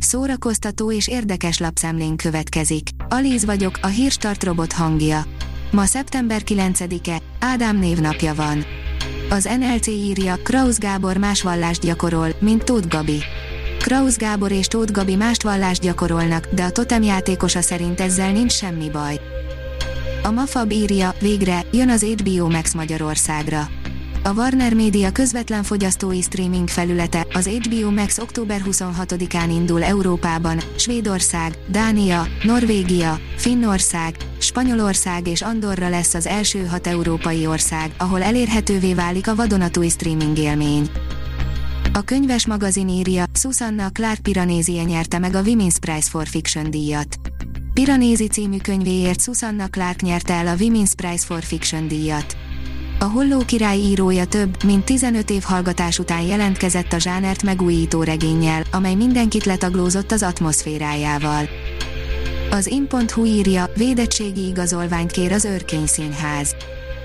Szórakoztató és érdekes lapszemlén következik. Alíz vagyok, a hírstart robot hangja. Ma szeptember 9-e, Ádám névnapja van. Az NLC írja, Kraus Gábor más vallást gyakorol, mint Tóth Gabi. Kraus Gábor és Tóth Gabi mást vallást gyakorolnak, de a totem játékosa szerint ezzel nincs semmi baj. A Mafab írja, végre, jön az HBO Max Magyarországra. A Warner Media közvetlen fogyasztói streaming felülete, az HBO Max október 26-án indul Európában, Svédország, Dánia, Norvégia, Finnország, Spanyolország és Andorra lesz az első hat európai ország, ahol elérhetővé válik a vadonatúj streaming élmény. A könyves magazin írja, Susanna Clark Piranézie nyerte meg a Women's Prize for Fiction díjat. Piranézi című könyvéért Susanna Clark nyerte el a Women's Prize for Fiction díjat. A Holló király írója több, mint 15 év hallgatás után jelentkezett a zsánert megújító regénnyel, amely mindenkit letaglózott az atmoszférájával. Az in.hu írja, védettségi igazolványt kér az Örkény Színház.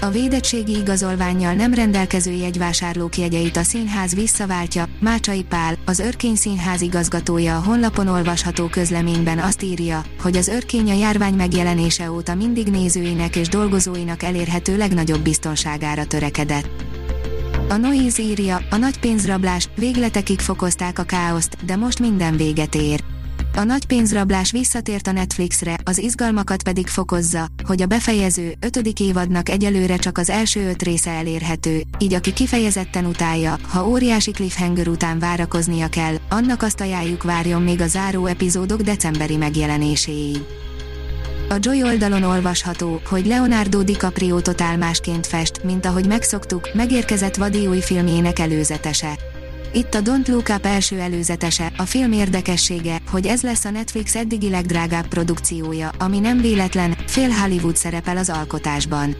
A védettségi igazolványjal nem rendelkező jegyvásárlók jegyeit a színház visszaváltja, Mácsai Pál, az Örkény Színház igazgatója a honlapon olvasható közleményben azt írja, hogy az Örkény a járvány megjelenése óta mindig nézőinek és dolgozóinak elérhető legnagyobb biztonságára törekedett. A Noise írja, a nagy pénzrablás, végletekig fokozták a káoszt, de most minden véget ér. A nagy pénzrablás visszatért a Netflixre, az izgalmakat pedig fokozza, hogy a befejező, ötödik évadnak egyelőre csak az első öt része elérhető, így aki kifejezetten utálja, ha óriási cliffhanger után várakoznia kell, annak azt ajánljuk várjon még a záró epizódok decemberi megjelenéséig. A Joy oldalon olvasható, hogy Leonardo DiCaprio totál másként fest, mint ahogy megszoktuk, megérkezett vadi új filmjének előzetese. Itt a Don't Look Up első előzetese, a film érdekessége, hogy ez lesz a Netflix eddigi legdrágább produkciója, ami nem véletlen, fél Hollywood szerepel az alkotásban.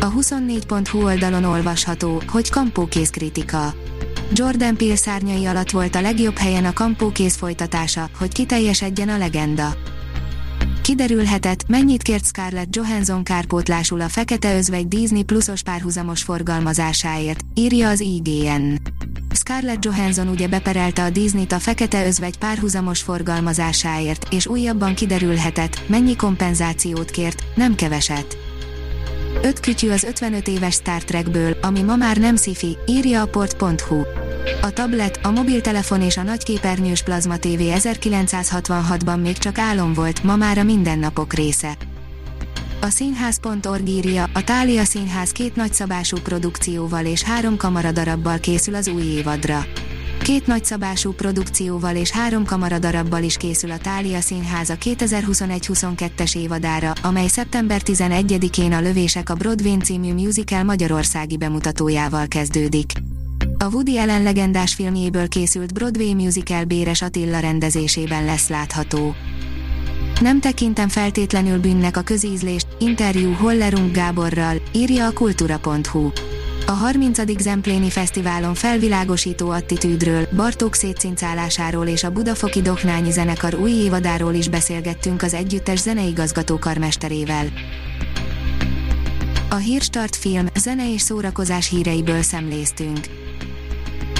A 24.hu oldalon olvasható, hogy kampókész kritika. Jordan Peele szárnyai alatt volt a legjobb helyen a kampókész folytatása, hogy kiteljesedjen a legenda. Kiderülhetett, mennyit kért Scarlett Johansson kárpótlásul a Fekete Özvegy Disney pluszos párhuzamos forgalmazásáért, írja az IGN. Scarlett Johansson ugye beperelte a Disney-t a Fekete Özvegy párhuzamos forgalmazásáért, és újabban kiderülhetett, mennyi kompenzációt kért, nem keveset. Öt kütyű az 55 éves Star Trekből, ami ma már nem sci írja a port.hu. A tablet, a mobiltelefon és a nagyképernyős plazma TV 1966-ban még csak álom volt, ma már a mindennapok része. A színház.org írja, a Tália Színház két nagyszabású produkcióval és három kamaradarabbal készül az új évadra. Két nagyszabású produkcióval és három kamaradarabbal is készül a Tália Színház a 2021-22-es évadára, amely szeptember 11-én a Lövések a Broadway című musical magyarországi bemutatójával kezdődik. A Woody Allen legendás filmjéből készült Broadway musical Béres Attila rendezésében lesz látható. Nem tekintem feltétlenül bűnnek a közízlést, interjú Hollerung Gáborral, írja a kultura.hu. A 30. Zempléni Fesztiválon felvilágosító attitűdről, Bartók szétszincálásáról és a Budafoki Doknányi zenekar új évadáról is beszélgettünk az együttes zeneigazgató karmesterével. A Hírstart film, zene és szórakozás híreiből szemléztünk.